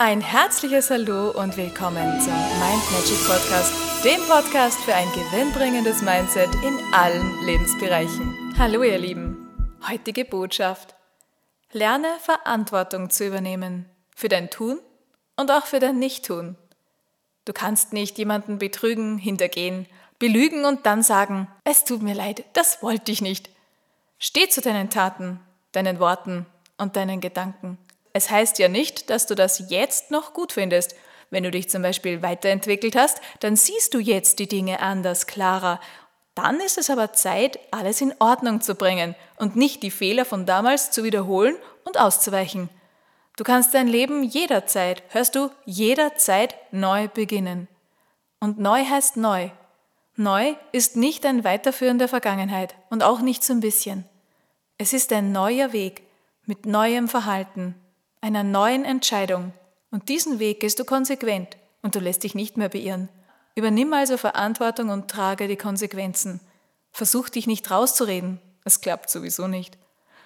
Ein herzliches Hallo und willkommen zum Mind Magic Podcast, dem Podcast für ein gewinnbringendes Mindset in allen Lebensbereichen. Hallo ihr Lieben, heutige Botschaft. Lerne Verantwortung zu übernehmen für dein Tun und auch für dein Nichttun. Du kannst nicht jemanden betrügen, hintergehen, belügen und dann sagen, es tut mir leid, das wollte ich nicht. Steh zu deinen Taten, deinen Worten und deinen Gedanken. Es heißt ja nicht, dass du das jetzt noch gut findest. Wenn du dich zum Beispiel weiterentwickelt hast, dann siehst du jetzt die Dinge anders, klarer. Dann ist es aber Zeit, alles in Ordnung zu bringen und nicht die Fehler von damals zu wiederholen und auszuweichen. Du kannst dein Leben jederzeit, hörst du, jederzeit neu beginnen. Und neu heißt neu. Neu ist nicht ein Weiterführen der Vergangenheit und auch nicht so ein bisschen. Es ist ein neuer Weg mit neuem Verhalten, einer neuen Entscheidung. Und diesen Weg gehst du konsequent und du lässt dich nicht mehr beirren. Übernimm also Verantwortung und trage die Konsequenzen. Versuch dich nicht rauszureden, es klappt sowieso nicht.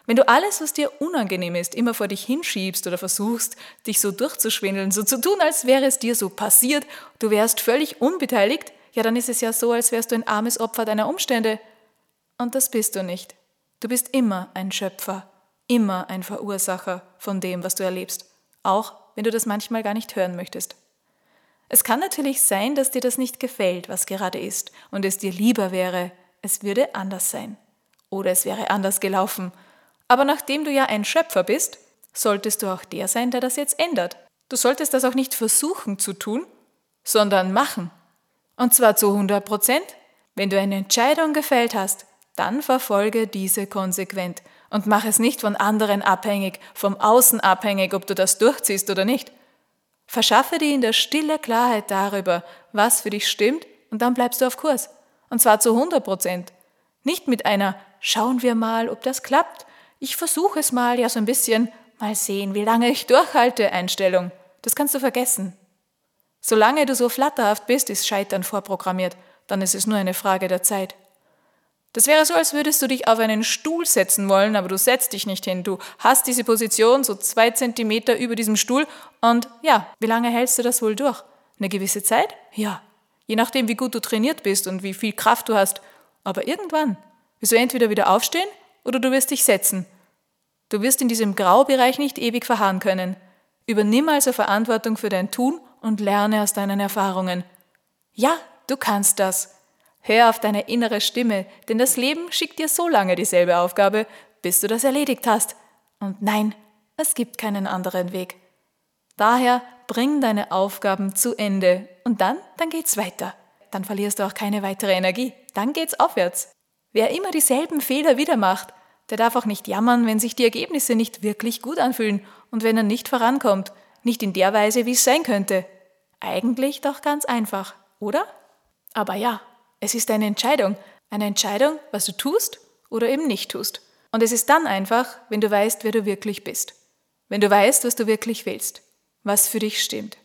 Wenn du alles, was dir unangenehm ist, immer vor dich hinschiebst oder versuchst, dich so durchzuschwindeln, so zu tun, als wäre es dir so passiert, du wärst völlig unbeteiligt, ja, dann ist es ja so, als wärst du ein armes Opfer deiner Umstände. Und das bist du nicht. Du bist immer ein Schöpfer immer ein Verursacher von dem, was du erlebst, auch wenn du das manchmal gar nicht hören möchtest. Es kann natürlich sein, dass dir das nicht gefällt, was gerade ist, und es dir lieber wäre, es würde anders sein. Oder es wäre anders gelaufen. Aber nachdem du ja ein Schöpfer bist, solltest du auch der sein, der das jetzt ändert. Du solltest das auch nicht versuchen zu tun, sondern machen. Und zwar zu 100 Prozent. Wenn du eine Entscheidung gefällt hast, dann verfolge diese konsequent und mach es nicht von anderen abhängig, vom Außen abhängig, ob du das durchziehst oder nicht. Verschaffe dir in der Stille Klarheit darüber, was für dich stimmt, und dann bleibst du auf Kurs. Und zwar zu 100 Prozent. Nicht mit einer Schauen wir mal, ob das klappt. Ich versuche es mal, ja so ein bisschen, mal sehen, wie lange ich durchhalte, Einstellung. Das kannst du vergessen. Solange du so flatterhaft bist, ist Scheitern vorprogrammiert. Dann ist es nur eine Frage der Zeit. Das wäre so, als würdest du dich auf einen Stuhl setzen wollen, aber du setzt dich nicht hin. Du hast diese Position so zwei Zentimeter über diesem Stuhl und ja, wie lange hältst du das wohl durch? Eine gewisse Zeit? Ja. Je nachdem, wie gut du trainiert bist und wie viel Kraft du hast. Aber irgendwann wirst du entweder wieder aufstehen oder du wirst dich setzen. Du wirst in diesem Graubereich nicht ewig verharren können. Übernimm also Verantwortung für dein Tun und lerne aus deinen Erfahrungen. Ja, du kannst das. Hör auf deine innere Stimme, denn das Leben schickt dir so lange dieselbe Aufgabe, bis du das erledigt hast. Und nein, es gibt keinen anderen Weg. Daher bring deine Aufgaben zu Ende und dann, dann geht's weiter. Dann verlierst du auch keine weitere Energie. Dann geht's aufwärts. Wer immer dieselben Fehler wieder macht, der darf auch nicht jammern, wenn sich die Ergebnisse nicht wirklich gut anfühlen und wenn er nicht vorankommt, nicht in der Weise, wie es sein könnte. Eigentlich doch ganz einfach, oder? Aber ja, es ist eine Entscheidung. Eine Entscheidung, was du tust oder eben nicht tust. Und es ist dann einfach, wenn du weißt, wer du wirklich bist. Wenn du weißt, was du wirklich willst. Was für dich stimmt.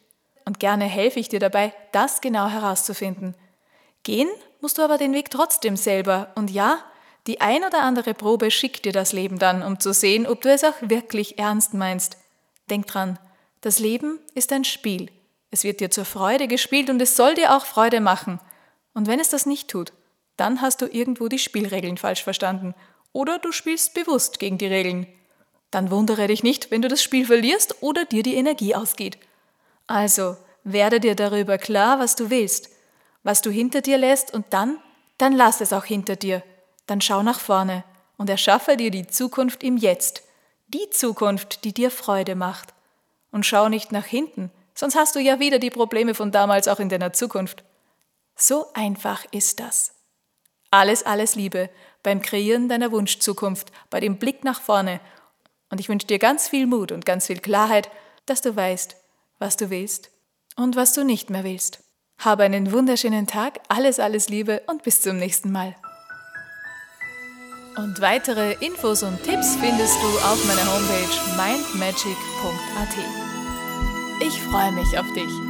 Und gerne helfe ich dir dabei, das genau herauszufinden. Gehen musst du aber den Weg trotzdem selber. Und ja, die ein oder andere Probe schickt dir das Leben dann, um zu sehen, ob du es auch wirklich ernst meinst. Denk dran, das Leben ist ein Spiel. Es wird dir zur Freude gespielt und es soll dir auch Freude machen. Und wenn es das nicht tut, dann hast du irgendwo die Spielregeln falsch verstanden oder du spielst bewusst gegen die Regeln. Dann wundere dich nicht, wenn du das Spiel verlierst oder dir die Energie ausgeht. Also, werde dir darüber klar, was du willst, was du hinter dir lässt und dann, dann lass es auch hinter dir. Dann schau nach vorne und erschaffe dir die Zukunft im Jetzt. Die Zukunft, die dir Freude macht. Und schau nicht nach hinten, sonst hast du ja wieder die Probleme von damals auch in deiner Zukunft. So einfach ist das. Alles, alles Liebe beim Kreieren deiner Wunschzukunft, bei dem Blick nach vorne. Und ich wünsche dir ganz viel Mut und ganz viel Klarheit, dass du weißt, was du willst und was du nicht mehr willst. Habe einen wunderschönen Tag, alles, alles Liebe und bis zum nächsten Mal. Und weitere Infos und Tipps findest du auf meiner Homepage mindmagic.at. Ich freue mich auf dich.